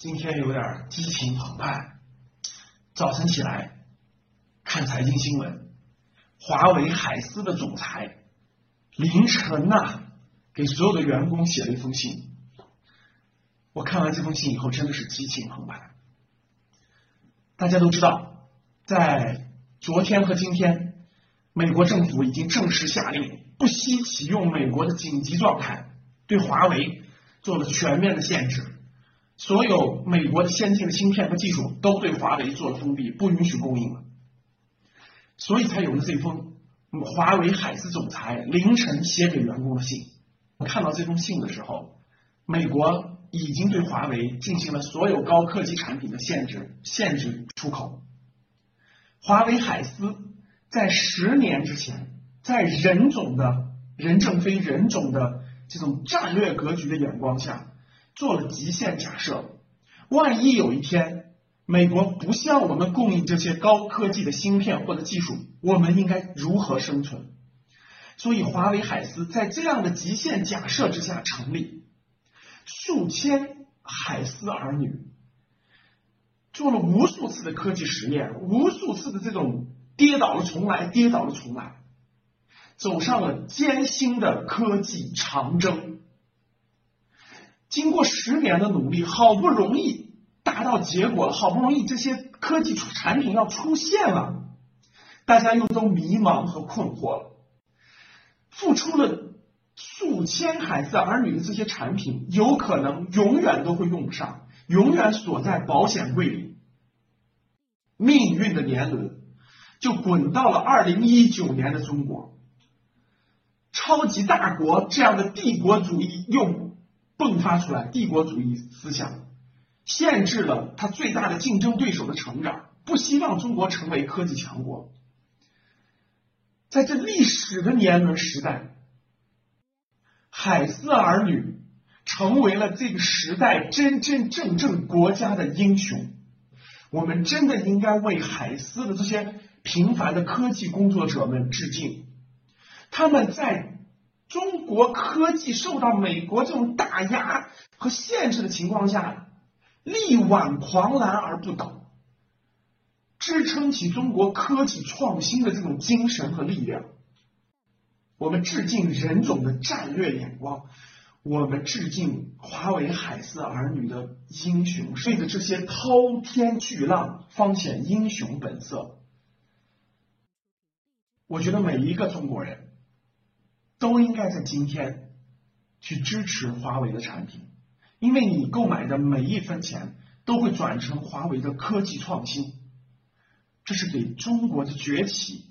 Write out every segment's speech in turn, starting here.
今天有点激情澎湃。早晨起来看财经新闻，华为海思的总裁凌晨呐给所有的员工写了一封信。我看完这封信以后，真的是激情澎湃。大家都知道，在昨天和今天，美国政府已经正式下令，不惜启用美国的紧急状态，对华为做了全面的限制。所有美国的先进的芯片和技术都对华为做了封闭，不允许供应了。所以才有了这封华为海思总裁凌晨写给员工的信。我看到这封信的时候，美国已经对华为进行了所有高科技产品的限制，限制出口。华为海思在十年之前，在任总的任正非任总的这种战略格局的眼光下。做了极限假设，万一有一天美国不向我们供应这些高科技的芯片或者技术，我们应该如何生存？所以，华为海思在这样的极限假设之下成立，数千海思儿女做了无数次的科技实验，无数次的这种跌倒了重来，跌倒了重来，走上了艰辛的科技长征。经过十年的努力，好不容易达到结果了，好不容易这些科技产品要出现了，大家又都迷茫和困惑了。付出了数千孩子儿女的这些产品，有可能永远都会用不上，永远锁在保险柜里。命运的年轮就滚到了二零一九年的中国，超级大国这样的帝国主义又。迸发出来帝国主义思想，限制了他最大的竞争对手的成长，不希望中国成为科技强国。在这历史的年轮时代，海思儿女成为了这个时代真真正正国家的英雄。我们真的应该为海思的这些平凡的科技工作者们致敬，他们在。中国科技受到美国这种打压和限制的情况下，力挽狂澜而不倒，支撑起中国科技创新的这种精神和力量。我们致敬任总的战略眼光，我们致敬华为海思儿女的英雄，对着这些滔天巨浪，方显英雄本色。我觉得每一个中国人。都应该在今天去支持华为的产品，因为你购买的每一分钱都会转成华为的科技创新，这是给中国的崛起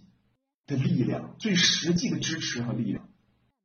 的力量最实际的支持和力量。